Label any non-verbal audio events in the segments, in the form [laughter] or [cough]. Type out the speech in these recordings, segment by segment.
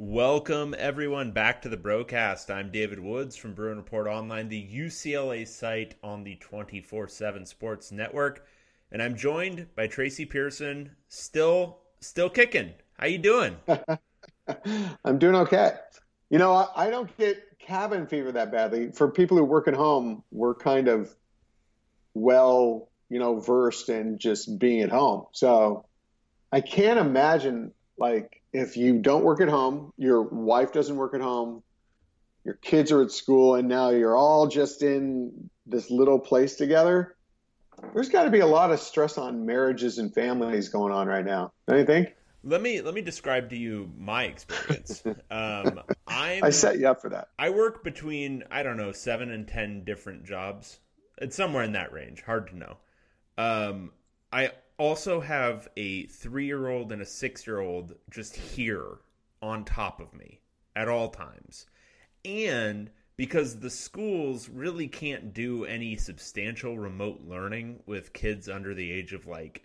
Welcome everyone back to the broadcast. I'm David Woods from Bruin Report Online, the UCLA site on the 24/7 Sports Network, and I'm joined by Tracy Pierson, still still kicking. How you doing? [laughs] I'm doing okay. You know, I, I don't get cabin fever that badly. For people who work at home, we're kind of well, you know, versed in just being at home. So I can't imagine like if you don't work at home, your wife doesn't work at home, your kids are at school, and now you're all just in this little place together, there's got to be a lot of stress on marriages and families going on right now. Don't you think? Let me let me describe to you my experience. [laughs] Um, i I set you up for that. I work between I don't know seven and ten different jobs. It's somewhere in that range. Hard to know. Um, I also have a three year old and a six year old just here on top of me at all times. And because the schools really can't do any substantial remote learning with kids under the age of like,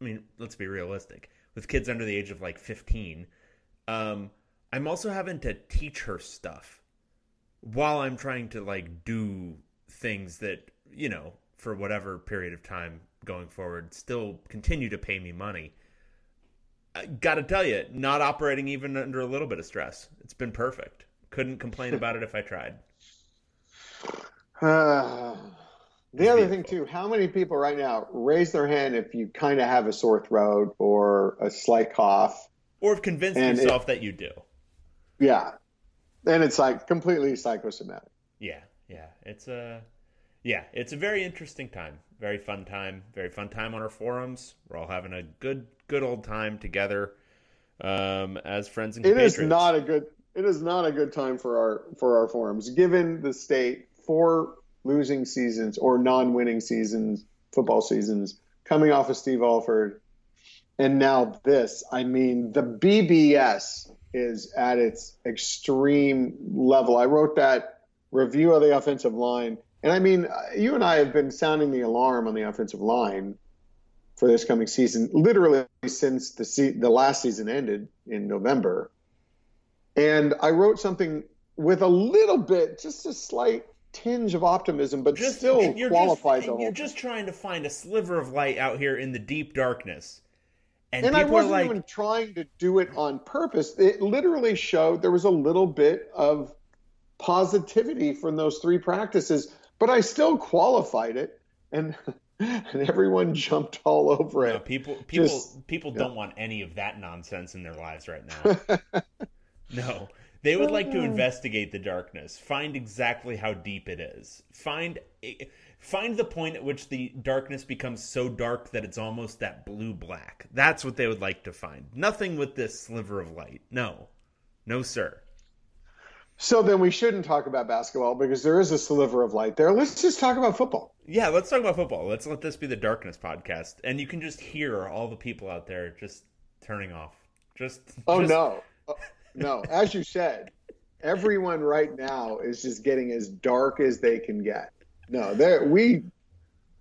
I mean, let's be realistic, with kids under the age of like 15, um, I'm also having to teach her stuff while I'm trying to like do things that, you know, for whatever period of time going forward still continue to pay me money. I got to tell you, not operating even under a little bit of stress. It's been perfect. Couldn't complain about it if I tried. Uh, [sighs] the other thing too, how many people right now raise their hand if you kind of have a sore throat or a slight cough, or have convinced yourself it, that you do? Yeah, and it's like completely psychosomatic. Yeah, yeah, it's a yeah, it's a very interesting time very fun time. Very fun time on our forums. We're all having a good good old time together um, as friends and It is not a good it is not a good time for our for our forums given the state four losing seasons or non-winning seasons football seasons coming off of Steve Alford and now this I mean the BBS is at its extreme level I wrote that review of the offensive line and I mean, you and I have been sounding the alarm on the offensive line for this coming season, literally since the se- the last season ended in November. And I wrote something with a little bit, just a slight tinge of optimism, but just, still you're qualified. Just, you're just trying to find a sliver of light out here in the deep darkness. And, and I wasn't like, even trying to do it on purpose. It literally showed there was a little bit of positivity from those three practices but I still qualified it, and [laughs] and everyone jumped all over it. No, people people Just, people don't want any of that nonsense in their lives right now. [laughs] no. They would like to oh. investigate the darkness, find exactly how deep it is. Find eh, find the point at which the darkness becomes so dark that it's almost that blue black. That's what they would like to find. Nothing with this sliver of light. No. No, sir. So then we shouldn't talk about basketball because there is a sliver of light there. Let's just talk about football. Yeah, let's talk about football. Let's let this be the darkness podcast, and you can just hear all the people out there just turning off. Just oh just... no, oh, no. As you said, everyone right now is just getting as dark as they can get. No, they we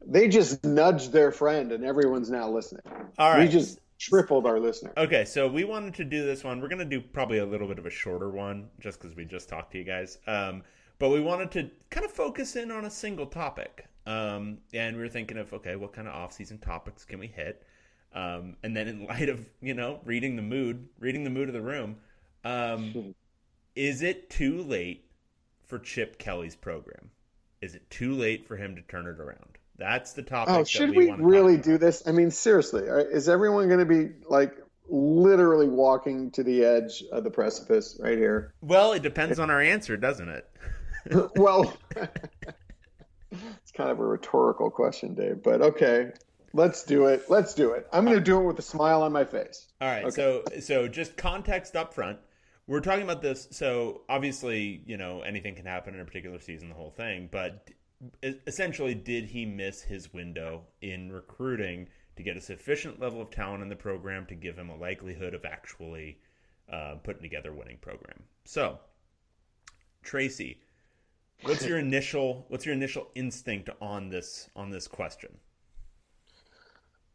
they just nudged their friend, and everyone's now listening. All right, we just tripled our listeners. Okay, so we wanted to do this one. We're going to do probably a little bit of a shorter one just because we just talked to you guys. Um, but we wanted to kind of focus in on a single topic. Um, and we were thinking of, okay, what kind of off-season topics can we hit? Um, and then in [laughs] light of, you know, reading the mood, reading the mood of the room, um, [laughs] is it too late for Chip Kelly's program? Is it too late for him to turn it around? That's the topic. Oh, should we, we really do this? I mean, seriously, is everyone going to be like literally walking to the edge of the precipice right here? Well, it depends on our answer, doesn't it? [laughs] well, [laughs] it's kind of a rhetorical question, Dave, but okay. Let's do it. Let's do it. I'm going to do it with a smile on my face. All right. Okay. So, so just context up front. We're talking about this. So, obviously, you know, anything can happen in a particular season, the whole thing. But essentially, did he miss his window in recruiting to get a sufficient level of talent in the program to give him a likelihood of actually uh, putting together a winning program? So, Tracy, what's your [laughs] initial what's your initial instinct on this on this question?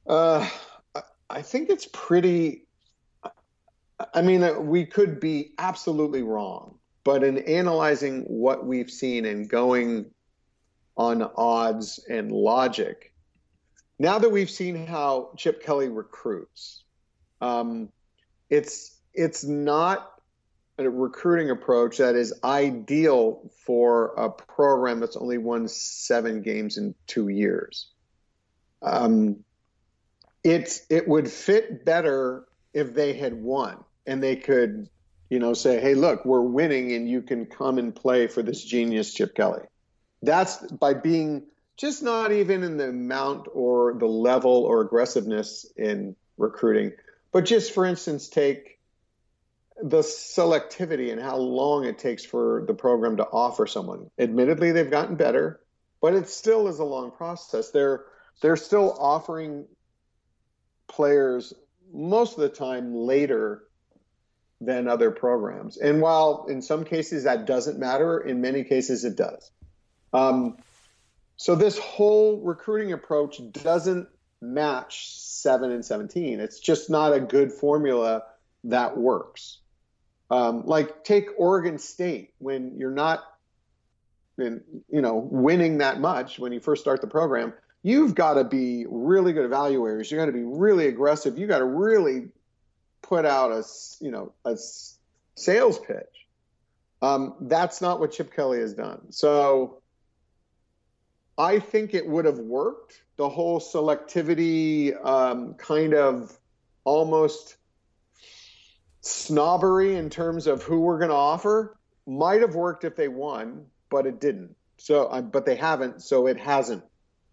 Uh, I think it's pretty. I mean, we could be absolutely wrong, but in analyzing what we've seen and going on odds and logic, now that we've seen how Chip Kelly recruits, um, it's it's not a recruiting approach that is ideal for a program that's only won seven games in two years. Um, it's it would fit better if they had won and they could, you know, say, "Hey, look, we're winning, and you can come and play for this genius Chip Kelly." That's by being just not even in the amount or the level or aggressiveness in recruiting, but just for instance, take the selectivity and how long it takes for the program to offer someone. Admittedly, they've gotten better, but it still is a long process. They're they're still offering players most of the time later than other programs. And while in some cases that doesn't matter, in many cases it does. Um, so this whole recruiting approach doesn't match seven and seventeen. It's just not a good formula that works. Um, like take Oregon State when you're not, in, you know, winning that much when you first start the program. You've got to be really good evaluators. You've got to be really aggressive. You've got to really put out a, you know, a sales pitch. Um, that's not what Chip Kelly has done. So I think it would have worked. The whole selectivity um, kind of almost snobbery in terms of who we're going to offer might have worked if they won, but it didn't. So, uh, but they haven't, so it hasn't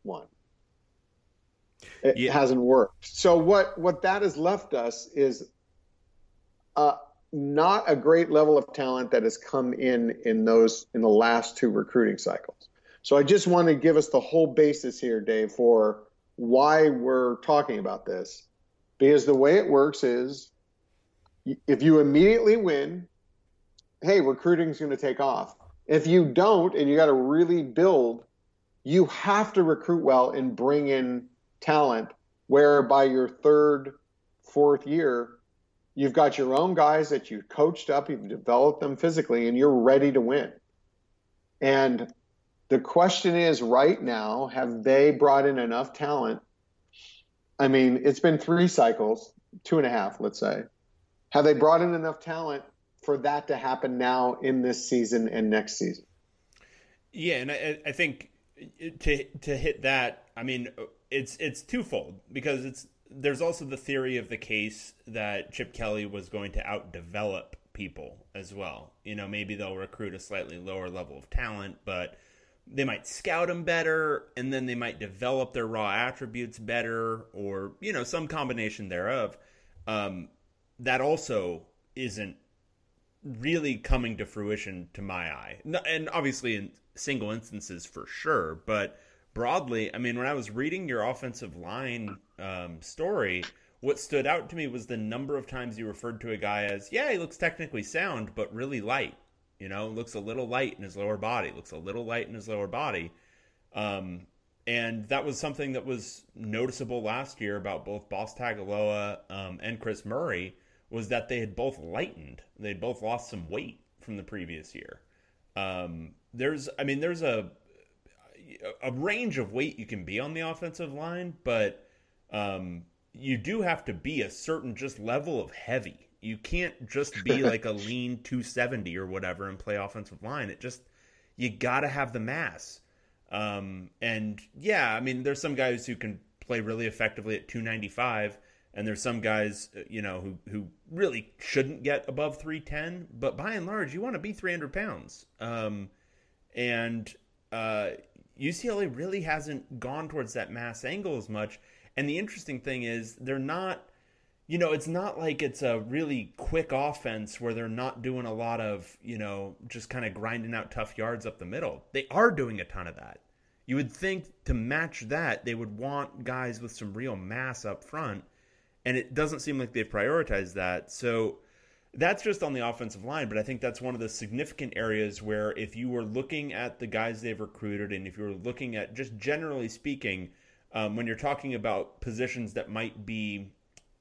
won. It yeah. hasn't worked. So what what that has left us is uh, not a great level of talent that has come in in those in the last two recruiting cycles. So I just want to give us the whole basis here, Dave, for why we're talking about this, because the way it works is if you immediately win, hey, recruiting's going to take off. If you don't and you got to really build, you have to recruit well and bring in talent where by your third, fourth year, you've got your own guys that you've coached up, you've developed them physically, and you're ready to win. And the question is right now, have they brought in enough talent? I mean, it's been three cycles, two and a half, let's say. Have they brought in enough talent for that to happen now in this season and next season? Yeah, and I, I think to to hit that, I mean, it's it's twofold because it's there's also the theory of the case that Chip Kelly was going to outdevelop people as well. You know, maybe they'll recruit a slightly lower level of talent, but they might scout them better and then they might develop their raw attributes better or, you know, some combination thereof. Um, that also isn't really coming to fruition to my eye. And obviously in single instances for sure, but broadly, I mean, when I was reading your offensive line um, story, what stood out to me was the number of times you referred to a guy as, yeah, he looks technically sound, but really light. You know, looks a little light in his lower body, looks a little light in his lower body. Um, and that was something that was noticeable last year about both Boss Tagaloa um, and Chris Murray was that they had both lightened. They'd both lost some weight from the previous year. Um, there's, I mean, there's a a range of weight you can be on the offensive line, but um, you do have to be a certain just level of heavy. You can't just be [laughs] like a lean 270 or whatever and play offensive line. It just you got to have the mass. Um, and yeah, I mean, there's some guys who can play really effectively at 295 and there's some guys, uh, you know, who who really shouldn't get above 310. But by and large, you want to be 300 pounds. Um, and uh, UCLA really hasn't gone towards that mass angle as much. And the interesting thing is, they're not. You know, it's not like it's a really quick offense where they're not doing a lot of, you know, just kind of grinding out tough yards up the middle. They are doing a ton of that. You would think to match that, they would want guys with some real mass up front and it doesn't seem like they've prioritized that. So that's just on the offensive line, but I think that's one of the significant areas where if you were looking at the guys they've recruited and if you were looking at just generally speaking, um, when you're talking about positions that might be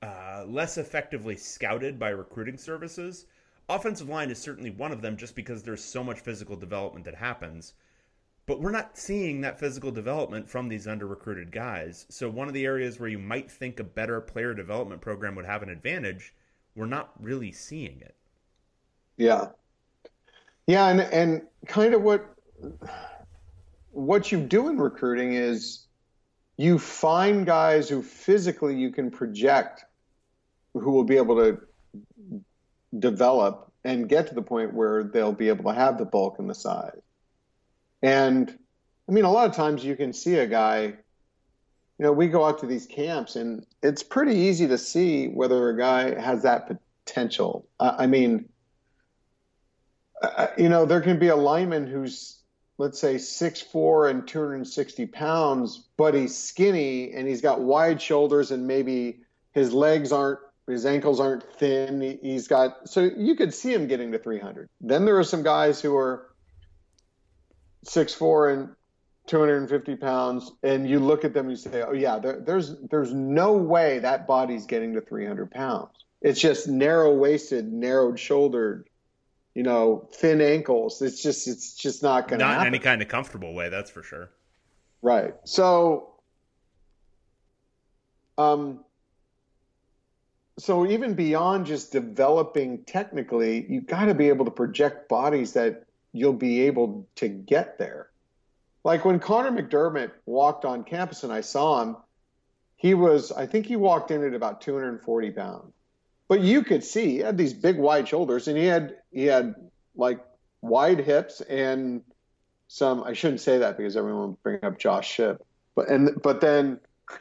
uh, less effectively scouted by recruiting services. Offensive line is certainly one of them just because there's so much physical development that happens. But we're not seeing that physical development from these under recruited guys. So, one of the areas where you might think a better player development program would have an advantage, we're not really seeing it. Yeah. Yeah. And, and kind of what, what you do in recruiting is you find guys who physically you can project who will be able to develop and get to the point where they'll be able to have the bulk and the size. And I mean, a lot of times you can see a guy, you know, we go out to these camps and it's pretty easy to see whether a guy has that potential. Uh, I mean, uh, you know, there can be a lineman who's, let's say, 6'4 and 260 pounds, but he's skinny and he's got wide shoulders and maybe his legs aren't his ankles aren't thin. He's got so you could see him getting to 300. Then there are some guys who are six four and 250 pounds, and you look at them and you say, "Oh yeah, there, there's there's no way that body's getting to 300 pounds. It's just narrow waisted, narrowed shouldered, you know, thin ankles. It's just it's just not going to not happen. in any kind of comfortable way. That's for sure. Right. So, um, so even beyond just developing technically, you've got to be able to project bodies that you'll be able to get there. Like when Connor McDermott walked on campus and I saw him, he was, I think he walked in at about 240 pounds. But you could see he had these big wide shoulders and he had he had like wide hips and some I shouldn't say that because everyone will bring up Josh Shipp. But and but then [laughs]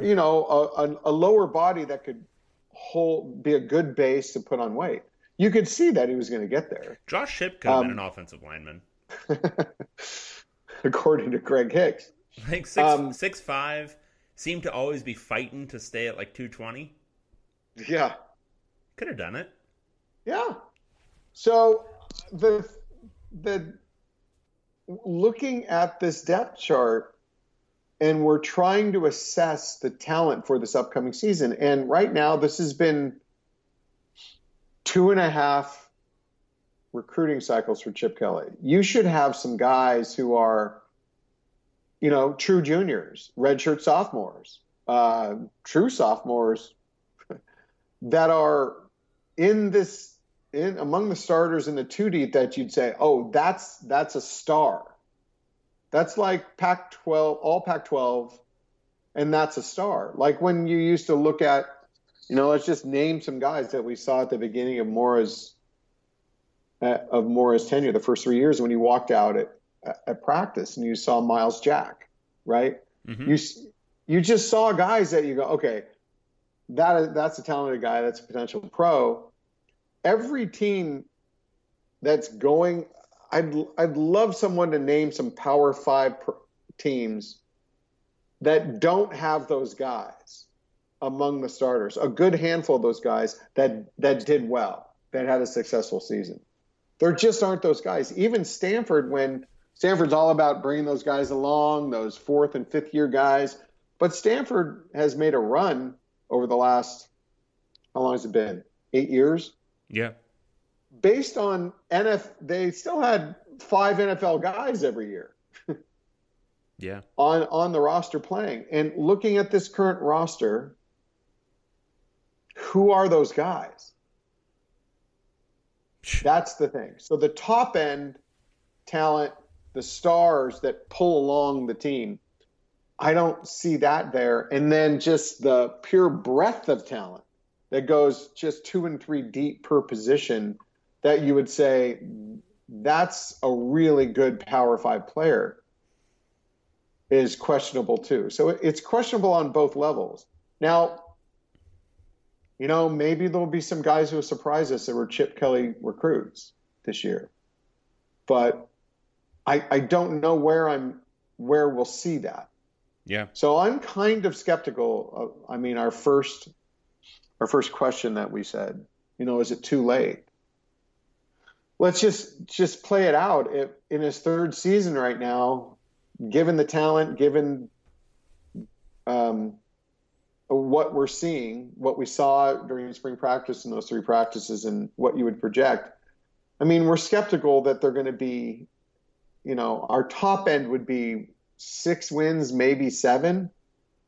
you know, a, a, lower body that could hold be a good base to put on weight. You could see that he was going to get there. Josh could have um, been an offensive lineman, [laughs] according to Greg Hicks. Like six um, six five, seemed to always be fighting to stay at like two twenty. Yeah, could have done it. Yeah. So the the looking at this depth chart and we're trying to assess the talent for this upcoming season. And right now, this has been two and a half recruiting cycles for Chip Kelly. You should have some guys who are, you know, true juniors, redshirt sophomores, uh, true sophomores [laughs] that are in this in among the starters in the two deep that you'd say, oh, that's that's a star that's like Pac 12, all Pac 12, and that's a star. Like when you used to look at, you know, let's just name some guys that we saw at the beginning of Mora's uh, of Mora's tenure, the first three years when he walked out at at practice and you saw Myles Jack, right? Mm-hmm. You you just saw guys that you go, okay, that that's a talented guy, that's a potential pro. Every team that's going I'd I'd love someone to name some Power Five teams that don't have those guys among the starters. A good handful of those guys that that did well, that had a successful season. There just aren't those guys. Even Stanford, when Stanford's all about bringing those guys along, those fourth and fifth year guys. But Stanford has made a run over the last how long has it been? Eight years. Yeah based on NF, they still had five NFL guys every year. [laughs] yeah. On on the roster playing and looking at this current roster, who are those guys? [sighs] That's the thing. So the top end talent, the stars that pull along the team, I don't see that there. And then just the pure breadth of talent that goes just two and three deep per position that you would say that's a really good Power Five player is questionable too. So it's questionable on both levels. Now, you know, maybe there'll be some guys who will surprise us that were Chip Kelly recruits this year, but I, I don't know where I'm where we'll see that. Yeah. So I'm kind of skeptical. Of, I mean, our first our first question that we said, you know, is it too late? Let's just just play it out. If, in his third season right now, given the talent, given um, what we're seeing, what we saw during spring practice in those three practices, and what you would project, I mean, we're skeptical that they're going to be, you know, our top end would be six wins, maybe seven.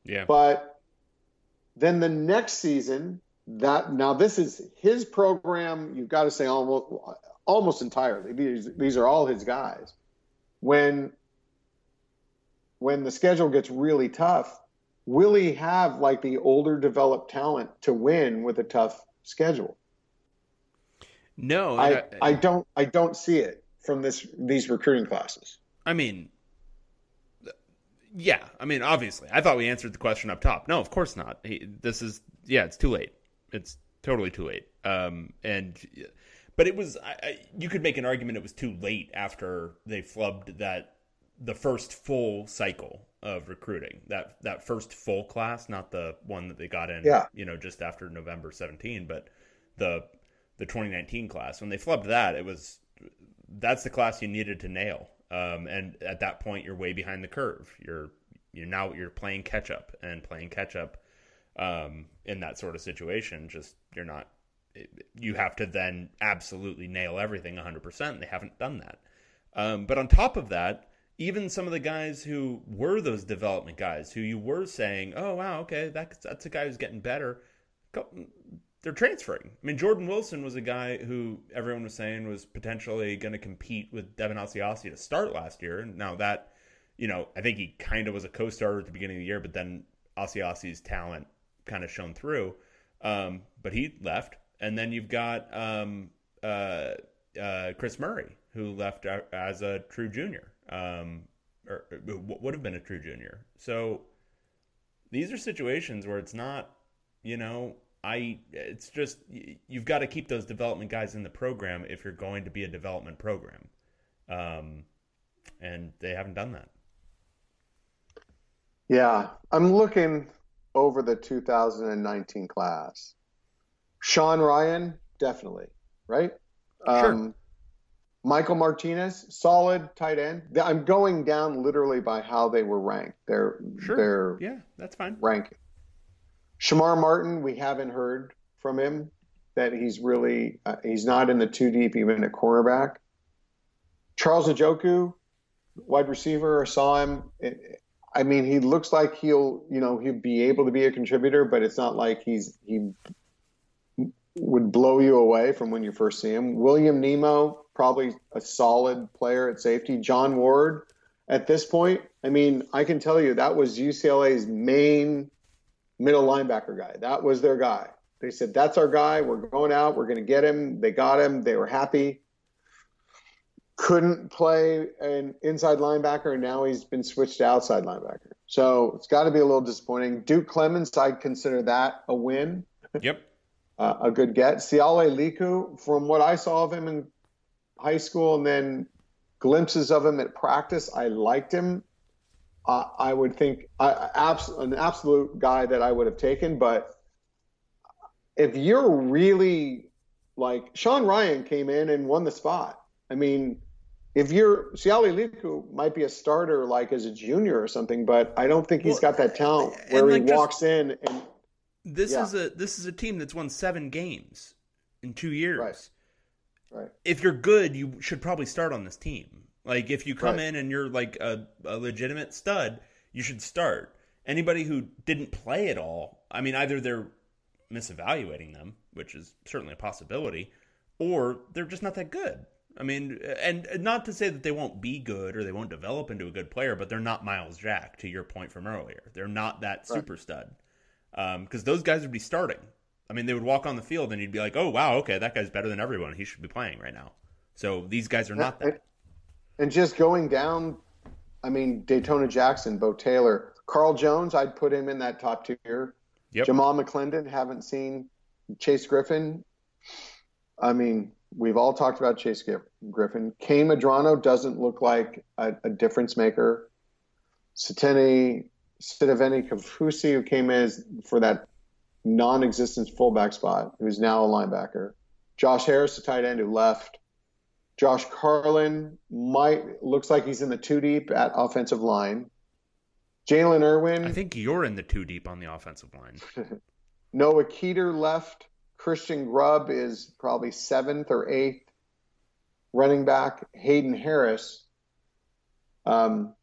Yeah. But then the next season, that now this is his program. You've got to say almost almost entirely. These these are all his guys. When when the schedule gets really tough, will he have like the older developed talent to win with a tough schedule? No, I, I, I don't I don't see it from this these recruiting classes. I mean, yeah, I mean, obviously, I thought we answered the question up top. No, of course not. He, this is yeah, it's too late. It's totally too late. Um, and but it was I, I, you could make an argument it was too late after they flubbed that the first full cycle of recruiting that that first full class, not the one that they got in, yeah. you know, just after November 17, but the the 2019 class. When they flubbed that, it was that's the class you needed to nail. Um, and at that point, you're way behind the curve. You're you're now you're playing catch up and playing catch up um, in that sort of situation. Just you're not. You have to then absolutely nail everything 100%. They haven't done that. Um, but on top of that, even some of the guys who were those development guys, who you were saying, "Oh wow, okay, that's that's a guy who's getting better," they're transferring. I mean, Jordan Wilson was a guy who everyone was saying was potentially going to compete with Devin Asiasi to start last year, now that, you know, I think he kind of was a co-starter at the beginning of the year, but then Asiasi's talent kind of shone through. Um, but he left, and then you've got um, uh, uh, Chris Murray, who left as a true junior, um, or, or would have been a true junior. So these are situations where it's not, you know, I it's just you've got to keep those development guys in the program if you're going to be a development program, um, and they haven't done that. Yeah, I'm looking over the 2019 class. Sean Rhyan, definitely, right? Sure. Um, Michael Martinez, solid tight end. I'm going down literally by how they were ranked. They're sure. They're yeah, that's fine. Ranking. Shamar Martin, we haven't heard from him that he's really uh, he's not in the two deep even at cornerback. Charles Njoku, wide receiver, saw him. I mean, he looks like he'll you know he'll be able to be a contributor, but it's not like he's he would blow you away from when you first see him. William Nemo, probably a solid player at safety. John Ward, at this point, I mean, I can tell you that was UCLA's main middle linebacker guy. That was their guy. They said, That's our guy. We're going out. We're going to get him. They got him. They were happy. Couldn't play an inside linebacker, and now he's been switched to outside linebacker. So it's got to be a little disappointing. Duke Clemens, I'd consider that a win. Yep. Uh, a good get. Siale Liku, from what I saw of him in high school and then glimpses of him at practice, I liked him uh, I would think uh, abs- an absolute guy that I would have taken. But if you're really like Sean Rhyan came in and won the spot. I mean, if you're Siale Liku might be a starter like as a junior or something, but I don't think he's well, got that talent where like he walks in and this yeah. is a this is a team that's won seven games in two years. Right. Right. If you're good, you should probably start on this team. Like if you come right. in and you're like a, a legitimate stud, you should start. Anybody who didn't play at all, I mean, either they're misevaluating them, which is certainly a possibility, or they're just not that good. I mean, and not to say that they won't be good or they won't develop into a good player, but they're not Myles Jack, to your point from earlier. They're not that super stud. Because um, those guys would be starting. I mean, they would walk on the field and you'd be like, oh, wow, okay, that guy's better than everyone. He should be playing right now. So these guys are not that. And just going down, I mean, Datona Jackson, Bo Taylor, Carl Jones, I'd put him in that top tier. Yep. Jamal McClendon, haven't seen Chase Griffin. I mean, we've all talked about Chase Griffin. Kain Medrano doesn't look like a, a difference maker. Sateni Sitiveni Kafusi, who came in for that non-existent fullback spot, who's now a linebacker. Josh Harris, the tight end who left. Josh Carlin might looks like he's in the two deep at offensive line. Jalen Irwin. I think you're in the two deep on the offensive line. [laughs] Noah Keeter left. Christian Grubb is probably seventh or eighth running back. Hayden Harris um,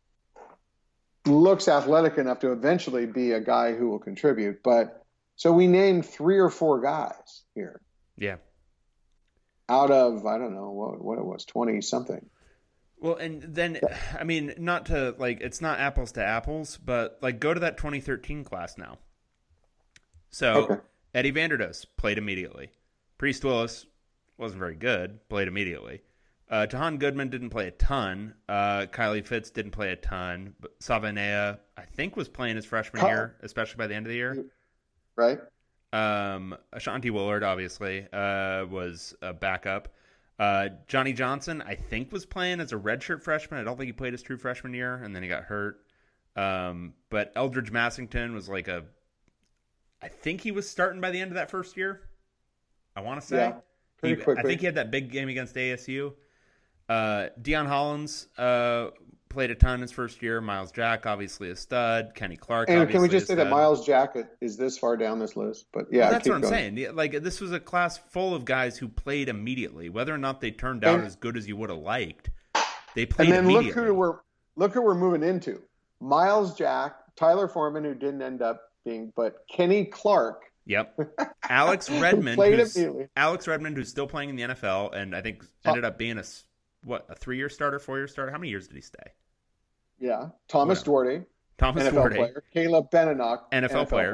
looks athletic enough to eventually be a guy who will contribute. But so we named three or four guys here. Yeah. Out of I don't know what what it was, twenty something. Well, and then I mean, not to like it's not apples to apples, but like go to that 2013 class now. So okay. Eddie Vanderdoes played immediately. Priest Willis wasn't very good, played immediately. Uh, Tahaan Goodman didn't play a ton. Uh, Kylie Fitts didn't play a ton. But Savanea, I think, was playing his freshman year, especially by the end of the year. Right. Um, Ashanti Willard, obviously, uh, was a backup. Uh, Johnny Johnson, I think, was playing as a redshirt freshman. I don't think he played his true freshman year, and then he got hurt. Um, but Eldridge Massington was like a, I think he was starting by the end of that first year. I want to say, yeah, pretty he, quickly. I think he had that big game against ASU. Uh, Dion Hollins uh, played a ton his first year. Myles Jack, obviously a stud. Kenny Clark. And can we just say that Myles Jack is this far down this list? But yeah, well, that's what I'm going. saying. Like this was a class full of guys who played immediately. Whether or not they turned out and, as good as you would have liked, they played. And then look who we're look who we're moving into: Myles Jack, Tyler Foreman, who didn't end up being, but Kenny Clark. Yep. [laughs] Alex Redmond. Alex Redmond, who's still playing in the NFL, and I think ended up being a what a three year starter, four year starter. How many years did he stay? Yeah, Thomas Duarte, Thomas NFL Duarte, player. Caleb Benenoch, NFL, NFL player.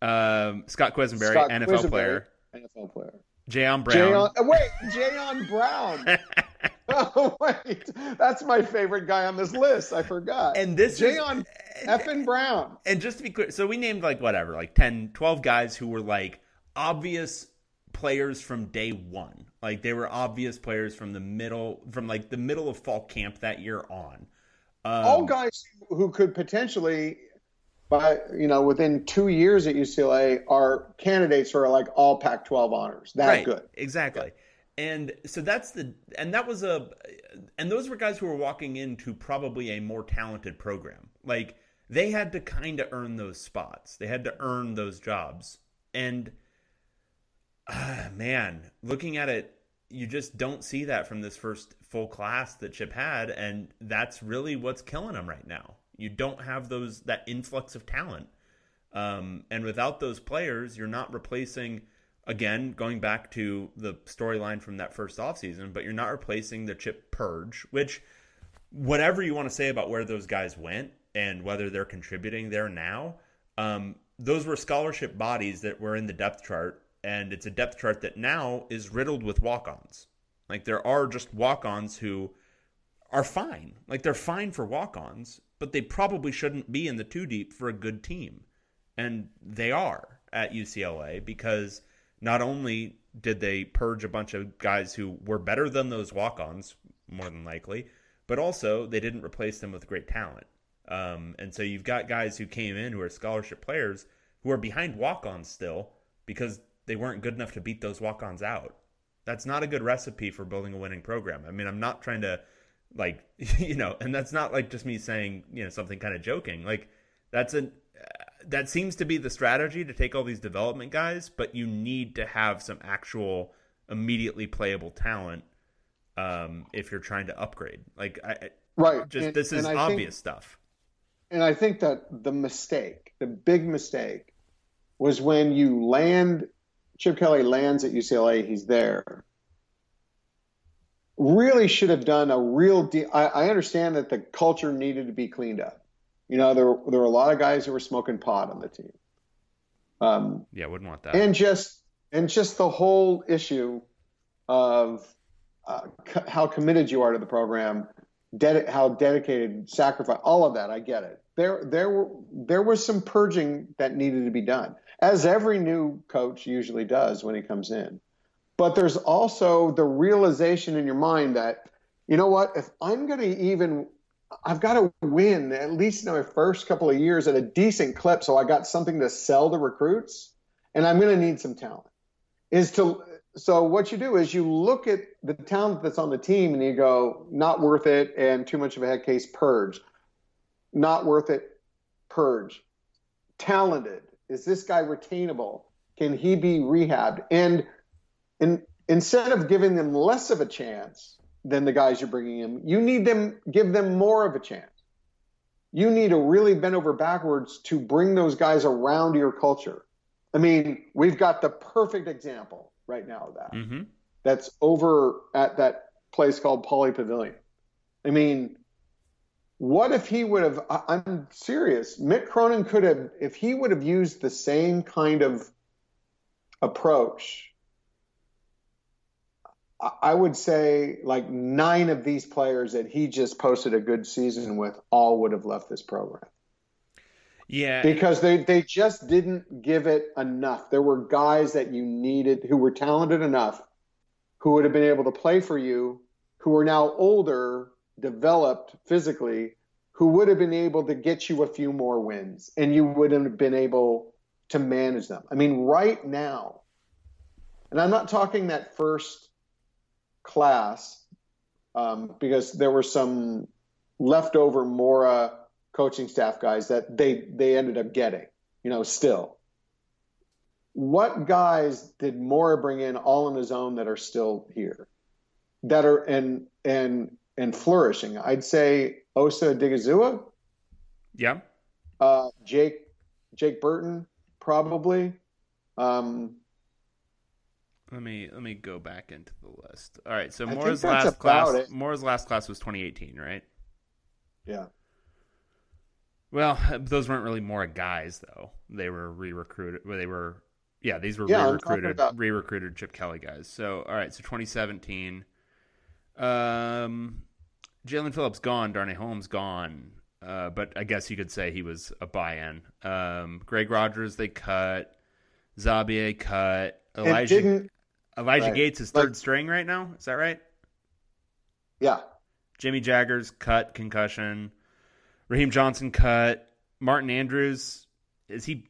player. Um, Scott Quessenberry, Scott NFL Quessenberry, player. NFL player. Jayon Brown. Jayon, uh, wait, Jayon Brown. [laughs] oh wait, that's my favorite guy on this list. I forgot. And this Jayon effing Brown. And just to be clear, so we named like whatever, like 10, 12 guys who were like obvious players from day one. Like they were obvious players from the middle, from like the middle of fall camp that year on. Um, All guys who could potentially, by you know, within two years at UCLA, are candidates for like all Pac-12 honors. That right, good, exactly. And so that's the, and that was a, and those were guys who were walking into probably a more talented program. Like they had to kind of earn those spots. They had to earn those jobs, and uh, [sighs] man, looking at it, you just don't see that from this first full class that Chip had, and that's really what's killing him right now. You don't have those that influx of talent, um, and without those players, you're not replacing. Again, going back to the storyline from that first offseason, but you're not replacing the Chip purge, which, whatever you want to say about where those guys went and whether they're contributing there now, um, those were scholarship bodies that were in the depth chart and it's a depth chart that now is riddled with walk-ons. Like there are just walk-ons who are fine. Like they're fine for walk-ons, but they probably shouldn't be in the two deep for a good team. And they are at UCLA because not only did they purge a bunch of guys who were better than those walk-ons more than likely, but also they didn't replace them with great talent. Um, and so you've got guys who came in who are scholarship players who are behind walk-ons still because they weren't good enough to beat those walk-ons out. That's not a good recipe for building a winning program. I mean, I'm not trying to like, [laughs] you know, and that's not like just me saying, you know, something kind of joking. Like that's a that seems to be the strategy to take all these development guys, but you need to have some actual immediately playable talent um, if you're trying to upgrade. Like, I, right? Just and, this is obvious think, stuff. And I think that the mistake, the big mistake, was when you land Chip Kelly lands at UCLA, he's there. Really should have done a real deal. I, I, understand that the culture needed to be cleaned up. You know, there, there were a lot of guys who were smoking pot on the team. Um, yeah, wouldn't want that. And just and just the whole issue of uh, c- how committed you are to the program, ded- how dedicated, sacrifice, all of that. I get it. There, there were there was some purging that needed to be done as every new coach usually does when he comes in. But there's also the realization in your mind that, you know what, if I'm going to even, I've got to win at least in my first couple of years at a decent clip so I got something to sell to recruits, and I'm going to need some talent. Is to, so what you do is you look at the talent that's on the team and you go, not worth it and too much of a head case purge. Not worth it purge, talented. Is this guy retainable? Can he be rehabbed? And in, instead of giving them less of a chance than the guys you're bringing in, you need them give them more of a chance. You need to really bend over backwards to bring those guys around your culture. I mean, we've got the perfect example right now of that. Mm-hmm. That's over at that place called Pauley Pavilion. I mean, what if he would have? I'm serious. Mick Cronin could have, if he would have used the same kind of approach. I would say like nine of these players that he just posted a good season with all would have left this program. Yeah. Because they, they just didn't give it enough. There were guys that you needed who were talented enough who would have been able to play for you, who are now older, developed physically, who would have been able to get you a few more wins and you wouldn't have been able to manage them. I mean, right now, and I'm not talking that first class um, because there were some leftover Mora coaching staff guys that they they ended up getting, you know, still. What guys did Mora bring in all on his own that are still here, that are and and and flourishing? I'd say Osa Odighizuwa. Yeah. Uh, Jake Jake Burton probably. Um, let me let me go back into the list. All right, so I Mora's last class it. Mora's last class was 2018, right? yeah. Well, those weren't really Mora guys though. They were re-recruited. Well, they were yeah, these were Yeah, re-recruited about- re-recruited Chip Kelly guys. So all right, so 2017. Um, Jaelan Phillips gone. Darnay Holmes gone. Uh, but I guess you could say he was a buy-in. Um, Greg Rogers they cut. Zabier cut. Elijah. Elijah right. Gates is Like- third string right now. Is that right? Yeah. Jimmy Jaggers cut concussion. Raheem Johnson cut. Martin Andrews is he?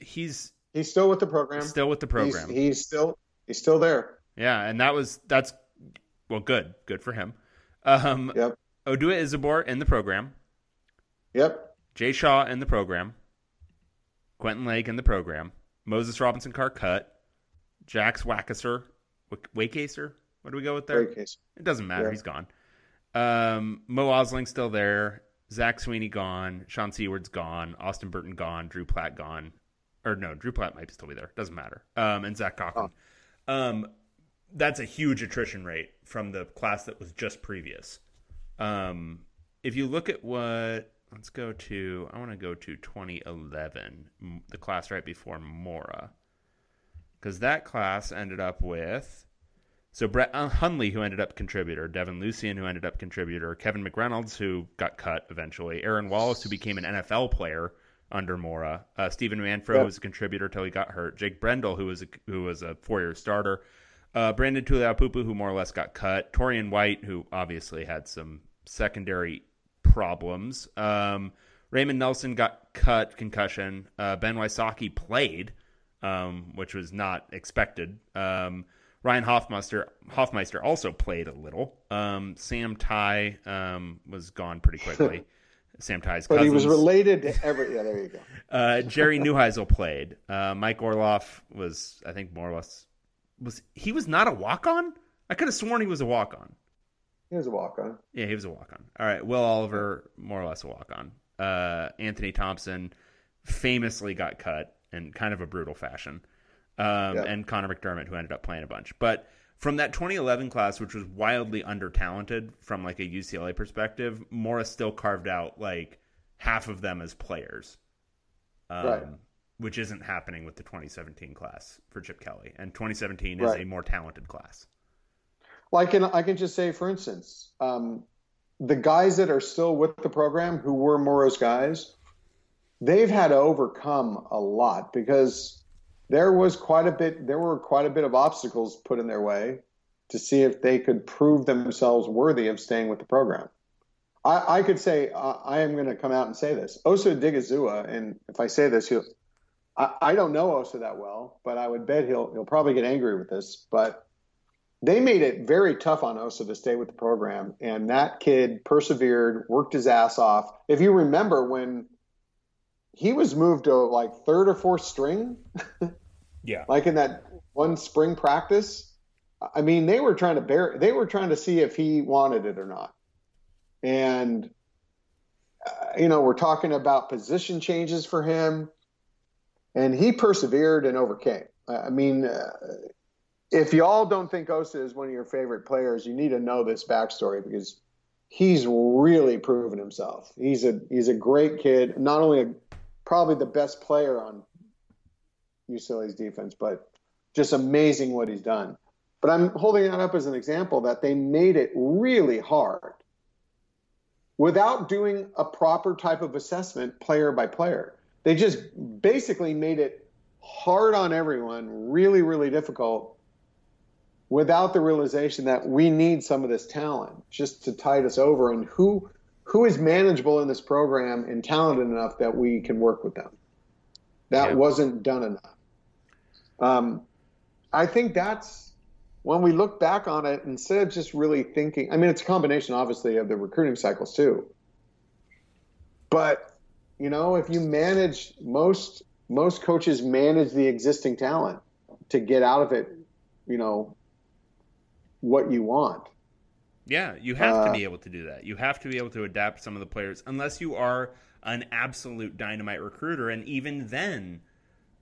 He's He's still with the program. still with the program. He's, he's still he's still there. yeah, and that was that's well, good, good for him. Um, Yep. Odua Isabor in the program. Yep. Jay Shaw in the program. Quentin Lake in the program. Moses Robinson Carr cut. Jax. Wakeaser? What do we go with there? It doesn't matter. Yeah. He's gone. Um, Mo Osling's still there. Zach Sweeney gone. Sean Seward's gone. Austin Burton gone. Drew Platt gone. Or no, Drew Platt might still be there. Doesn't matter. Um, and Zach Cochran. Um, that's a huge attrition rate from the class that was just previous. Um, if you look at what, let's go to, I want to go to 2011, the class right before Mora. Because that class ended up with so Brett uh, Hundley, who ended up contributor, Devin Lucien, who ended up contributor, Kevin McReynolds, who got cut eventually, Aaron Wallace, who became an NFL player under Mora, uh, Stephen Manfro, Yep. who was a contributor till he got hurt, Jake Brendel, who was a, who was a four year starter, uh, Brandon Tuliaupupu, who more or less got cut, Torian White, who obviously had some secondary problems, um, Raymond Nelson got cut, concussion, uh, Ben Wysocki played, um, which was not expected. Um, Ryan Hoffmeister Hoffmeister also played a little. Um, Sam Ty um, was gone pretty [laughs] quickly. Sam Ty's But cousins. he was related to every. Yeah, there you go. Uh, Jerry Neuheisel played. Uh, Mike Orloff was, I think, more or less was he was not a walk on. I could have sworn he was a walk on. He was a walk on. Yeah, he was a walk on. All right, Will Oliver, more or less a walk on. Uh, Anthony Thompson famously got cut in kind of a brutal fashion. Um, Yeah. And Connor McDermott, who ended up playing a bunch. But from that 2011 class, which was wildly under talented from like a UCLA perspective, Morris still carved out like half of them as players. Um, Right. Which isn't happening with the 2017 class for Chip Kelly. And 2017 is a more talented class. Well, I can I can just say, for instance, um, the guys that are still with the program who were Mora's guys, they've had to overcome a lot because there was quite a bit there were quite a bit of obstacles put in their way to see if they could prove themselves worthy of staying with the program. I, I could say I, I am going to come out and say this. Osa Digazua, and if I say this, he'll, I, I don't know Osa that well, but I would bet he'll he'll probably get angry with this. But they made it very tough on Osa to stay with the program, and that kid persevered, worked his ass off. If you remember when he was moved to like third or fourth string, [laughs] yeah, like in that one spring practice. I mean, they were trying to bear. They were trying to see if he wanted it or not, and uh, you know, we're talking about position changes for him, and he persevered and overcame. I mean, uh, if y'all don't think Osa is one of your favorite players, you need to know this backstory because he's really proven himself. He's a he's a great kid. Not only a, probably the best player on UCLA's defense, but just amazing what he's done. But I'm holding that up as an example that they made it really hard without doing a proper type of assessment player by player. They just basically made it hard on everyone, really, really difficult without the realization that we need some of this talent just to tide us over and who who is manageable in this program and talented enough that we can work with them. That yeah. wasn't done enough. Um, I think that's when we look back on it, instead of just really thinking, I mean, it's a combination, obviously, of the recruiting cycles too. But you know, if you manage most most coaches manage the existing talent to get out of it, you know, what you want. Yeah, you have uh, to be able to do that. You have to be able to adapt some of the players, unless you are an absolute dynamite recruiter. And even then,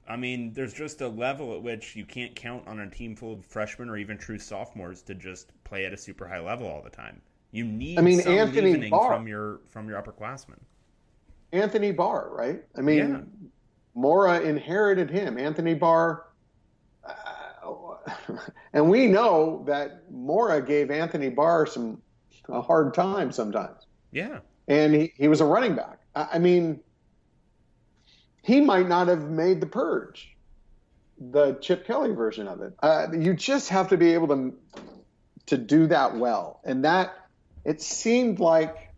I mean, there's just a level at which you can't count on a team full of freshmen or even true sophomores to just play at a super high level all the time. You need I mean, some Anthony Barr. from your from your upperclassmen. Anthony Barr, right? I mean, yeah. Mora inherited him. Anthony Barr and we know that Mora gave Anthony Barr some a hard time sometimes. Yeah. And he, he was a running back. I, I mean, he might not have made the purge, the Chip Kelly version of it. Uh, you just have to be able to to do that well, and that it seemed like.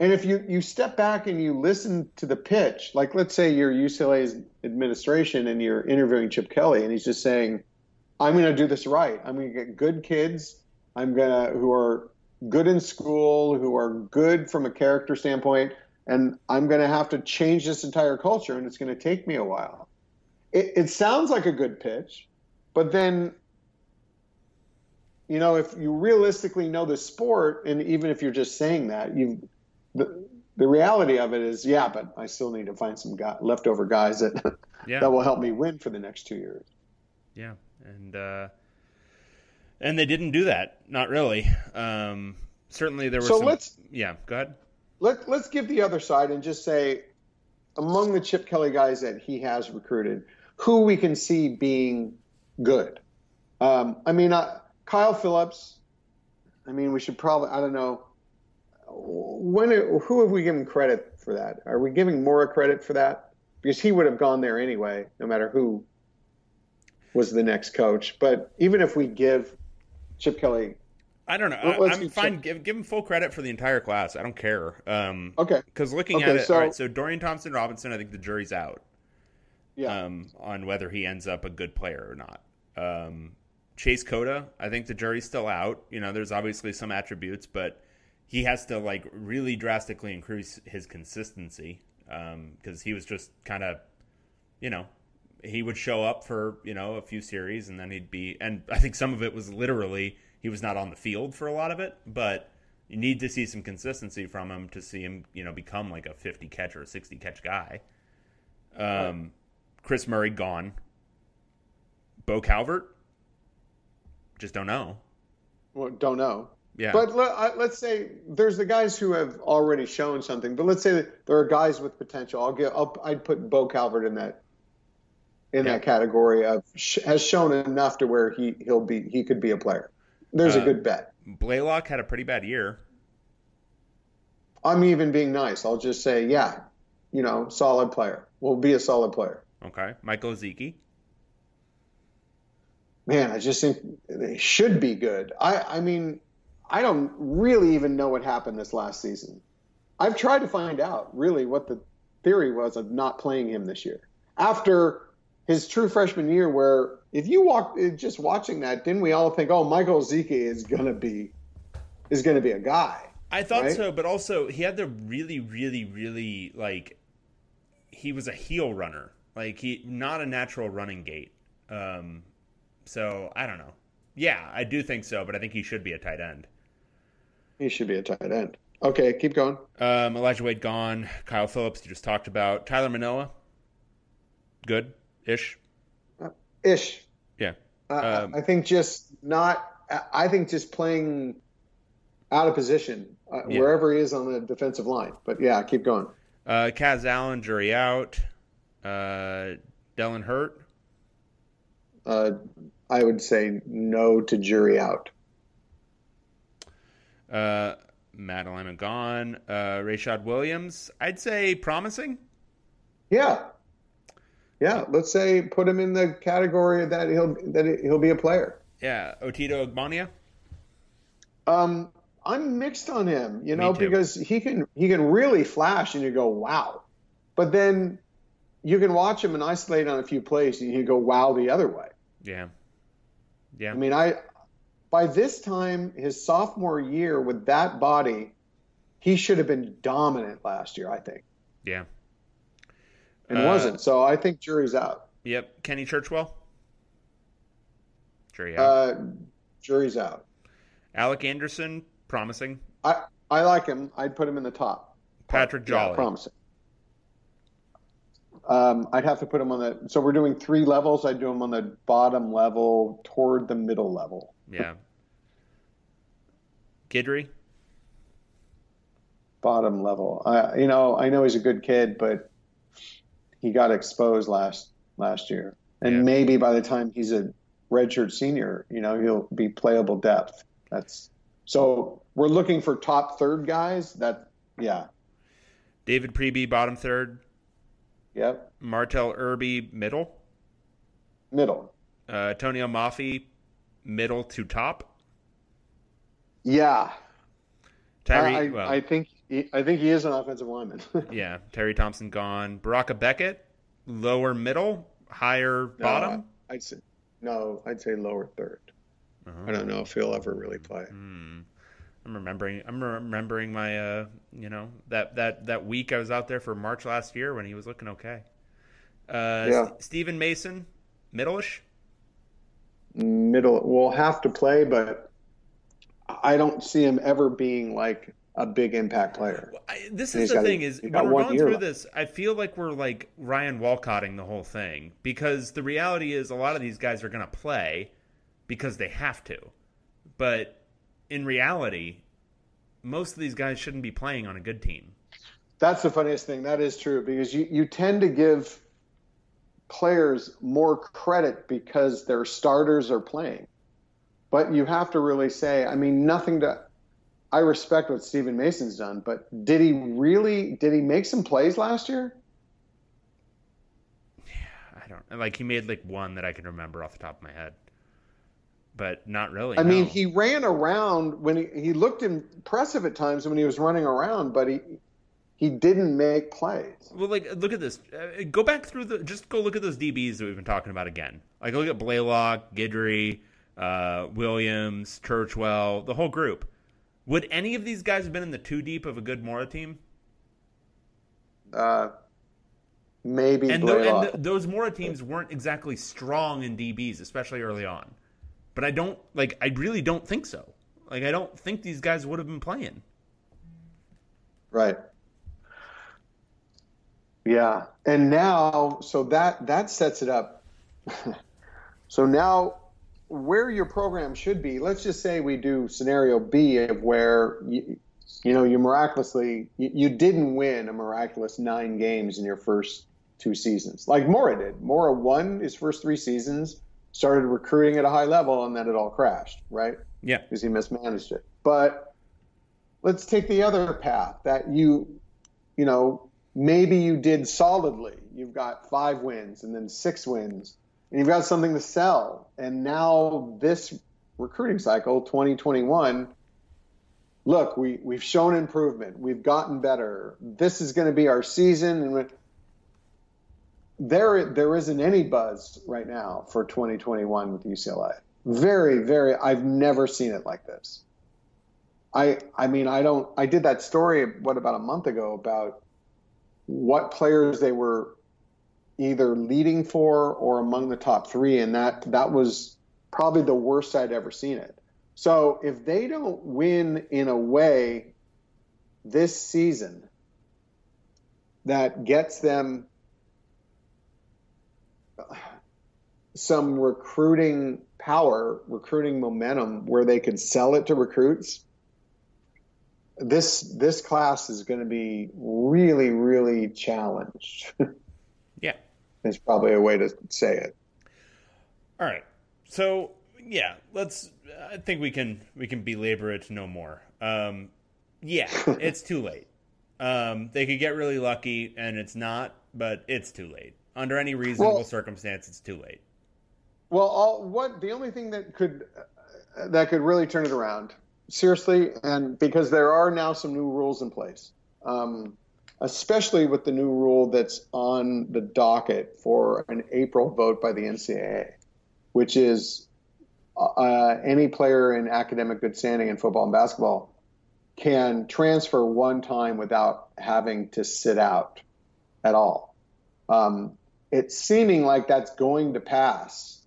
And if you, you step back and you listen to the pitch, like let's say you're UCLA's administration and you're interviewing Chip Kelly, and he's just saying, I'm going to do this right. I'm going to get good kids. I'm going to who are good in school, who are good from a character standpoint, and I'm going to have to change this entire culture, and it's going to take me a while. It, it sounds like a good pitch, but then, you know, if you realistically know the sport, and even if you're just saying that, you the, the reality of it is, yeah, but I still need to find some guy, leftover guys that yeah. that will help me win for the next two years. Yeah and uh, and they didn't do that. Not really. Um, certainly, there were. So some, let's. Yeah, go ahead. Let Let's give the other side and just say, among the Chip Kelly guys that he has recruited, who we can see being good. Um, I mean, uh, Kyle Philips. I mean, we should probably. I don't know. When who have we given credit for that? Are we giving Mora credit for that? Because he would have gone there anyway, no matter who was the next coach. But even if we give Chip Kelly, I don't know. I, am fine. Give, give him full credit for the entire class. I don't care. Um, okay. Because looking okay, at it, so, all right. So Dorian Thompson Robinson, I think the jury's out. Yeah. Um, on whether he ends up a good player or not. Um, Chase Cota, I think the jury's still out. You know, there's obviously some attributes, but he has to like really drastically increase his consistency because um, he was just kind of, you know, he would show up for you know a few series and then he'd be and I think some of it was literally he was not on the field for a lot of it, but you need to see some consistency from him to see him you know become like a 50 catch or a 60 catch guy. Um, Chris Murray gone. Bo Calvert, just don't know. Well, don't know. Yeah. But let, us say there's the guys who have already shown something. But let's say there are guys with potential. I'll get. I'll, I'd put Bo Calvert in that in yeah. that category of sh- has shown enough to where he he'll be he could be a player. There's uh, a good bet. Blaylock had a pretty bad year. I'm even being nice. I'll just say, yeah, you know, solid player. Will be a solid player. Okay, Michael Ezeike. Man, I just think they should be good. I, I mean, I don't really even know what happened this last season. I've tried to find out really what the theory was of not playing him this year. After his true freshman year, where if you walk just watching that, didn't we all think, oh, Michael Ezeike is gonna be is gonna be a guy? I thought right? so, but also he had the really, really, really like he was a heel runner, like he not a natural running gait. Um, so I don't know. Yeah, I do think so, but I think he should be a tight end. He should be a tight end. Okay, keep going. Um, Elijah Wade gone. Kyle Philips, you just talked about. Tyler Manoa, good ish. Uh, ish. Yeah. Uh, um, I think just not. I think just playing out of position uh, yeah. wherever he is on the defensive line. But yeah, keep going. Uh, Kaz Allen, jury out. Uh, Dillon Hurt. Uh, I would say no to jury out. Uh, Madeline gone. Uh, Rayshad Williams, I'd say promising. Yeah, yeah. Let's say put him in the category that he'll that he'll be a player. Yeah, Otito Ogbonnia. Um, I'm mixed on him, you know, because he can he can really flash, and you go wow, but then you can watch him and isolate on a few plays, and you go wow the other way. Yeah, yeah. I mean, I by this time, his sophomore year with that body, he should have been dominant last year, I think. Yeah. And uh, wasn't. So I think jury's out. Yep. Kenny Churchwell? Jury out. Uh, jury's out. Alec Anderson, promising. I, I like him. I'd put him in the top. Patrick Jolly. Yeah, promising. Um, I'd have to put him on the. So we're doing three levels. I'd do him on the bottom level toward the middle level. Yeah. Guidry? Bottom level. I, you know, I know he's a good kid, but he got exposed last last year, and yeah. maybe by the time he's a redshirt senior, you know, he'll be playable depth. That's so we're looking for top third guys. That yeah. David Priebe, bottom third. Yep. Martel Irby, middle. Middle. Uh, Tony Mafi, middle to top. Yeah. Tyree, I, well, I think he, I think he is an offensive lineman. [laughs] yeah, Terry Thompson gone. Baraka Beckett, lower middle, higher bottom. No, I'd say no. I'd say lower 3rd uh-huh. I don't know if he'll ever really play. Hmm. I'm remembering. I'm remembering my, uh, you know, that that that week I was out there for March last year when he was looking okay. Uh, yeah. Steven Mason, middleish middle will have to play, but I don't see him ever being like a big impact player. I, this is the thing: is when we're going through left. this, I feel like we're like Ryan Walcotting the whole thing because the reality is a lot of these guys are going to play because they have to, but in reality, most of these guys shouldn't be playing on a good team. That's the funniest thing. That is true because you, you tend to give players more credit because their starters are playing. But you have to really say, I mean, nothing to. I respect what Steven Mason's done, but did he really? Did he make some plays last year? Yeah, I don't like. He made like one that I can remember off the top of my head, but not really. I no. mean, he ran around when he, he looked impressive at times when he was running around, but he he didn't make plays. Well, like look at this. Uh, go back through the. Just go look at those DBs that we've been talking about again. Like look at Blaylock, Guidry, uh, Williams, Churchwell, the whole group. Would any of these guys have been in the two deep of a good Mora team? Uh, maybe. And, the, and the, those Mora teams weren't exactly strong in DBs, especially early on. But I don't like. I really don't think so. Like I don't think these guys would have been playing. Right. Yeah, and now so that that sets it up. [laughs] so now where your program should be, let's just say we do scenario B of where you, you know you miraculously you, you didn't win a miraculous nine games in your first two seasons like Mora did. Mora won his first three seasons, started recruiting at a high level, and then it all crashed, right? Yeah, because he mismanaged it. But let's take the other path that you you know maybe you did solidly. You've got five wins and then six wins, and you've got something to sell. And now this recruiting cycle, 2021, look, we we've shown improvement. We've gotten better. This is going to be our season, and there there isn't any buzz right now for 2021 with UCLA. Very, very. I've never seen it like this. I I mean I don't. I did that story what about a month ago about what players they were either leading for or among the top three, and that that was probably the worst I'd ever seen it. So if they don't win in a way this season that gets them some recruiting power, recruiting momentum where they can sell it to recruits, this this class is going to be really really challenged. [laughs] yeah. Is probably a way to say it. All right. So, yeah, let's I think we can we can belabor it no more. Um yeah, [laughs] it's too late. Um, they could get really lucky, and it's not, but it's too late. Under any reasonable well, circumstance, it's too late. Well, all, what the only thing that could uh, that could really turn it around, seriously, and because there are now some new rules in place, um, especially with the new rule that's on the docket for an April vote by the NCAA, which is uh, any player in academic good standing in football and basketball can transfer one time without having to sit out at all. Um, it's seeming like that's going to pass.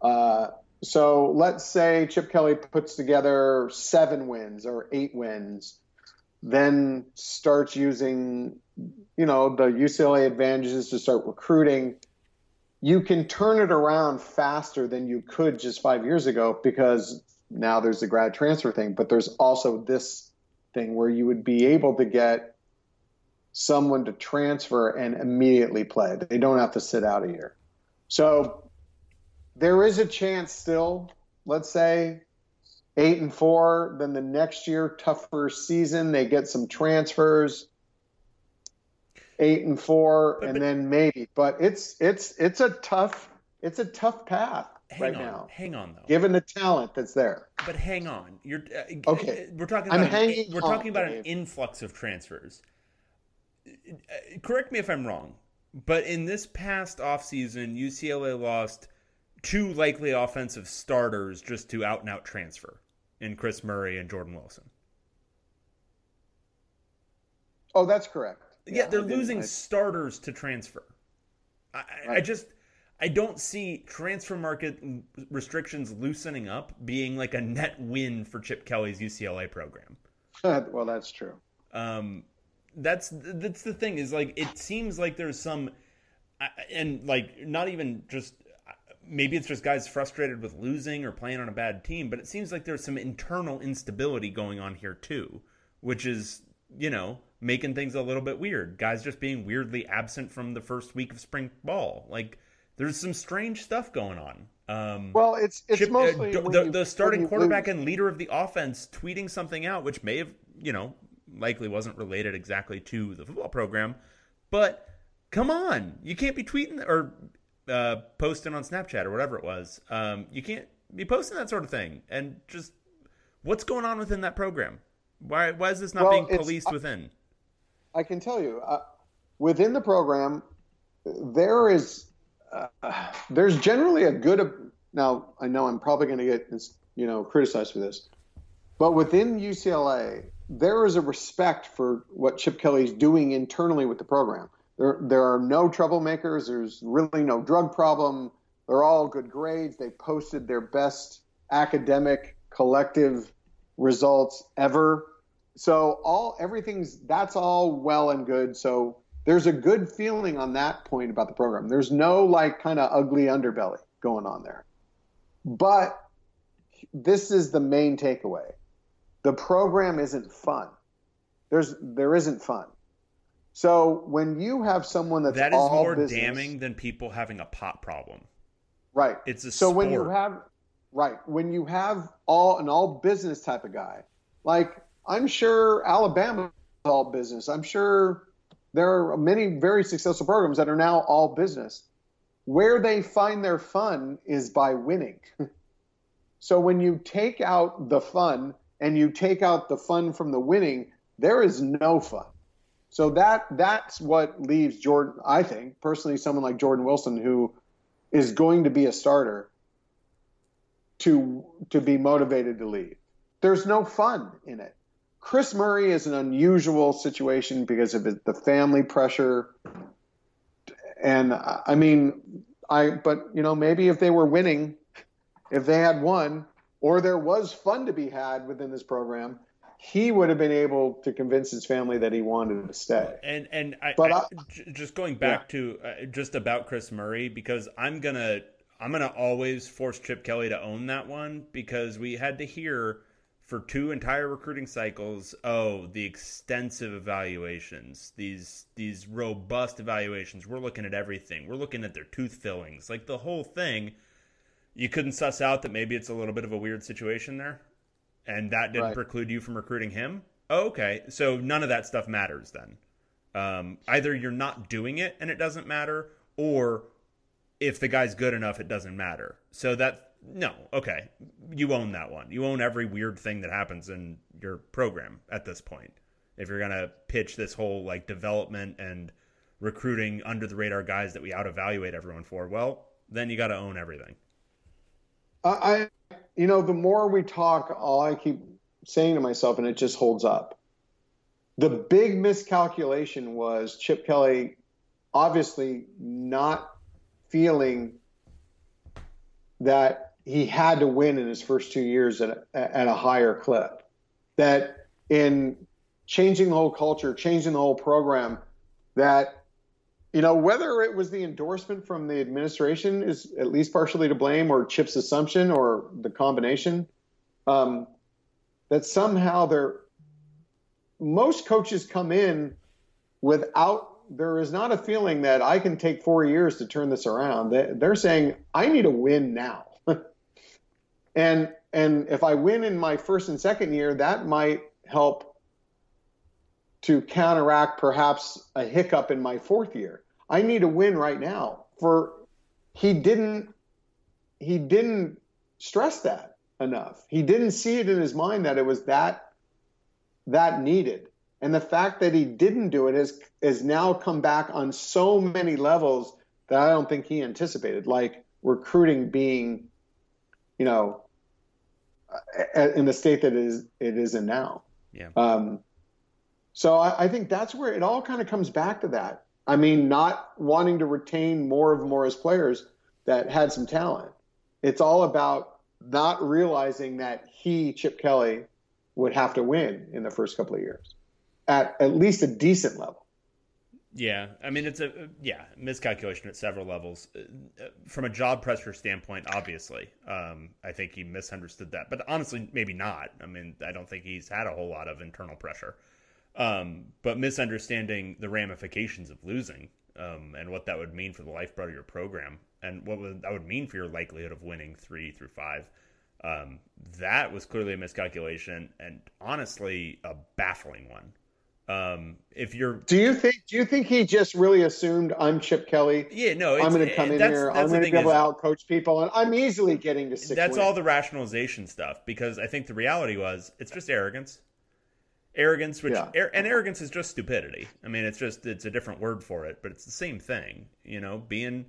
Uh, so let's say Chip Kelly puts together seven wins or eight wins, then starts using, you know, the UCLA advantages to start recruiting. You can turn it around faster than you could just five years ago because now there's the grad transfer thing, but there's also this thing where you would be able to get someone to transfer and immediately play. They don't have to sit out a year. So there is a chance still, let's say eight and four, then the next year, tougher season, they get some transfers. Eight and four, but, and but, then maybe. But it's it's it's a tough it's a tough path right on, now. Hang on though. Given the talent that's there. But hang on. You're uh, okay. We're talking about I'm an, we're talking about an influx of transfers. Uh, correct me if I'm wrong, but in this past offseason, UCLA lost two likely offensive starters just to out and out transfer in Chris Murray and Jordan Wilson. Oh, that's correct. Yeah, yeah they're losing I... starters to transfer. I, right. I just I don't see transfer market restrictions loosening up being like a net win for Chip Kelly's UCLA program. [laughs] well, that's true. Um, that's that's the thing is like it seems like there's some, and like not even just maybe it's just guys frustrated with losing or playing on a bad team, but it seems like there's some internal instability going on here too, which is you know making things a little bit weird. Guys just being weirdly absent from the first week of spring ball, like there's some strange stuff going on. Um, well, it's it's Chip, uh, mostly uh, the, you, the, starting quarterback lose. and leader of the offense tweeting something out, which may have you know likely wasn't related exactly to the football program, but come on, you can't be tweeting or uh, posting on Snapchat or whatever it was. Um, you can't be posting that sort of thing, and just what's going on within that program? Why why is this not well, being policed I, within? I can tell you, uh, within the program, there is uh, there's generally a good. Now I know I'm probably going to get you know criticized for this, but within UCLA, there is a respect for what Chip Kelly's doing internally with the program. There there are no troublemakers. There's really no drug problem. They're all good grades. They posted their best academic collective results ever. So all everything's that's all well and good. So there's a good feeling on that point about the program. There's no like kind of ugly underbelly going on there. But this is the main takeaway. The program isn't fun. There's there isn't fun. So when you have someone that's that is more business, damning than people having a pot problem. Right. It's a so sport. when you have right when you have all an all business type of guy, like I'm sure Alabama is all business. I'm sure there are many very successful programs that are now all business. Where they find their fun is by winning. [laughs] so when you take out the fun and you take out the fun from the winning, there is no fun. So that that's what leaves Jordan. I think personally, someone like Jordan Wilson, who is going to be a starter, to to be motivated to leave. There's no fun in it. Chris Murray is an unusual situation because of the family pressure, and I mean, I but you know maybe if they were winning, if they had won, or there was fun to be had within this program, he would have been able to convince his family that he wanted to stay. And and I, but I, I, just going back yeah. to uh, just about Chris Murray because I'm gonna I'm gonna always force Chip Kelly to own that one because we had to hear for two entire recruiting cycles oh the extensive evaluations these these robust evaluations we're looking at everything we're looking at their tooth fillings like the whole thing you couldn't suss out that maybe it's a little bit of a weird situation there and that didn't right. preclude you from recruiting him. Oh, okay, so none of that stuff matters then. Um, either you're not doing it and it doesn't matter, or if the guy's good enough, it doesn't matter. So that no, okay, you own that one. You own every weird thing that happens in your program at this point. If you're gonna pitch this whole like development and recruiting under the radar guys that we out evaluate everyone for, well, then you got to own everything. I you know, the more we talk, all I keep saying to myself, and it just holds up. The big miscalculation was Chip Kelly obviously not feeling that he had to win in his first two years at at a higher clip. That in changing the whole culture, changing the whole program, that you know, whether it was the endorsement from the administration is at least partially to blame, or Chip's assumption, or the combination, um, that somehow they're most coaches come in without there is not a feeling that I can take four years to turn this around. They're saying I need a win now, [laughs] and and if I win in my first and second year, that might help to counteract perhaps a hiccup in my fourth year. I need a win right now. For he didn't he didn't stress that enough. He didn't see it in his mind that it was that that needed. And the fact that he didn't do it has has now come back on so many levels that I don't think he anticipated, like recruiting being, you know, in the state that it is it is in now. Yeah. Um, so I, I think that's where it all kind of comes back to that. I mean, not wanting to retain more of Mora's players that had some talent. It's all about not realizing that he, Chip Kelly, would have to win in the first couple of years at at least a decent level. Yeah, I mean it's a yeah miscalculation at several levels. From a job pressure standpoint, obviously, um, I think he misunderstood that. But honestly, maybe not. I mean, I don't think he's had a whole lot of internal pressure um, but misunderstanding the ramifications of losing um, and what that would mean for the lifeblood of your program and what would, that would mean for your likelihood of winning three through five. Um, that was clearly a miscalculation and honestly a baffling one. Um, if you're, do you think? Do you think he just really assumed I'm Chip Kelly? Yeah, no. I'm going to come in here. I'm going to be able to out coach people, and I'm easily getting to six. That's wins. all the rationalization stuff because I think the reality was it's just arrogance arrogance which yeah. and arrogance is just stupidity. I mean it's just it's a different word for it but it's the same thing you know? Being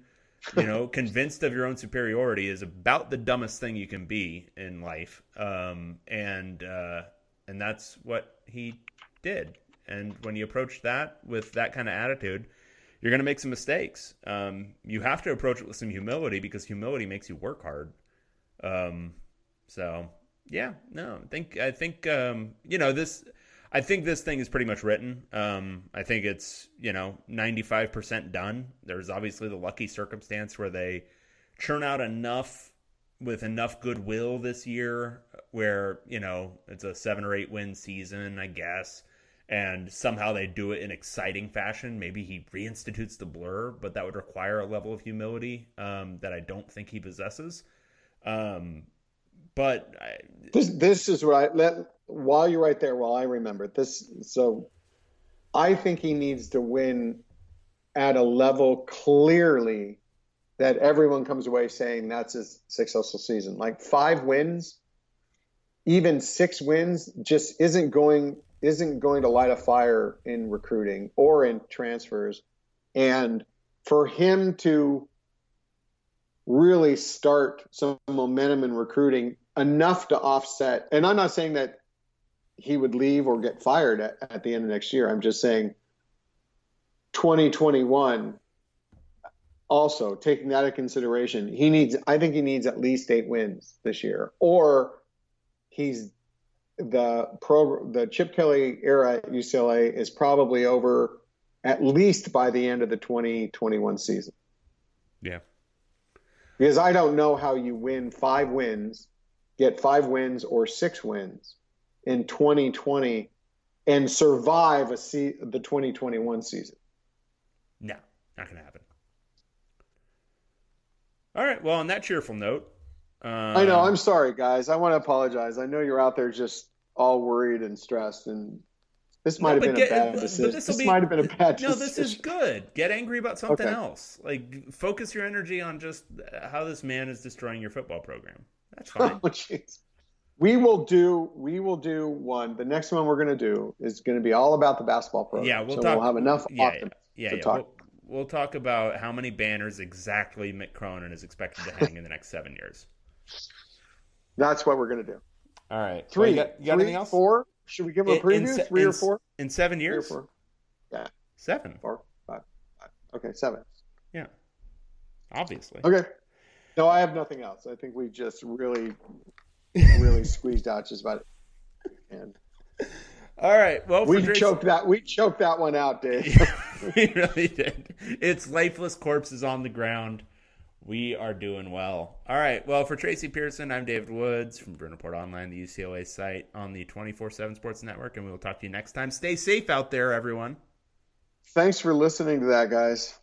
you know [laughs] convinced of your own superiority is about the dumbest thing you can be in life um, and uh, and that's what he did. And when you approach that with that kind of attitude you're going to make some mistakes. Um, you have to approach it with some humility because humility makes you work hard. Um, so yeah no i think i think um, you know this I think this thing is pretty much written. Um, I think it's you know 95% done. There's obviously the lucky circumstance where they churn out enough with enough goodwill this year, where you know it's a seven or eight win season, I guess, and somehow they do it in exciting fashion. Maybe he reinstitutes the blur, but that would require a level of humility um, that I don't think he possesses. Um, but I, this this is I let while you're right there, while I remember this, so I think he needs to win at a level clearly that everyone comes away saying that's a successful season. Like five wins, even six wins, just isn't going isn't going to light a fire in recruiting or in transfers. And for him to really start some momentum in recruiting enough to offset, and I'm not saying that he would leave or get fired at, at the end of next year. I'm just saying 2021 also taking that into consideration, he needs I think he needs at least eight wins this year. Or he's the pro the Chip Kelly era at UCLA is probably over at least by the end of the 2021 season. Yeah. Because I don't know how you win five wins, get five wins or six wins in 2020 and survive a se- the 2021 season. No, not going to happen. All right. Well, on that cheerful note, um, I know. I'm sorry, guys. I want to apologize. I know you're out there just all worried and stressed, and this might no, have been get, a bad decision. This, this be, might have been a bad no, decision. No, this is good. Get angry about something okay. else. Like focus your energy on just how this man is destroying your football program. That's fine. [laughs] Oh, we will do. We will do one. The next one we're going to do is going to be all about the basketball program. Yeah, we'll so talk. We'll have enough. Yeah, yeah, yeah, to yeah. Talk. We'll, we'll talk about how many banners exactly Mick Cronin is expected to hang in the next seven years. That's what we're going to do. All right. Three. Well, you got, you got three, anything else? Four. Should we give them a preview? In, Three in, or four? In seven years? four. Yeah. Seven. Four. Five. five. Okay, seven. Yeah. Obviously. Okay. No, I have nothing else. I think we just really, really squeezed out just about it. And all right. Well, we choked that. We choked that one out, Dave. [laughs] we really did. It's lifeless corpses on the ground. We are doing well. All right. Well, for Tracy Pierson, I'm David Woods from Report Online, the UCLA site on the 24 7 Sports Network, and we will talk to you next time. Stay safe out there, everyone. Thanks for listening to that, guys.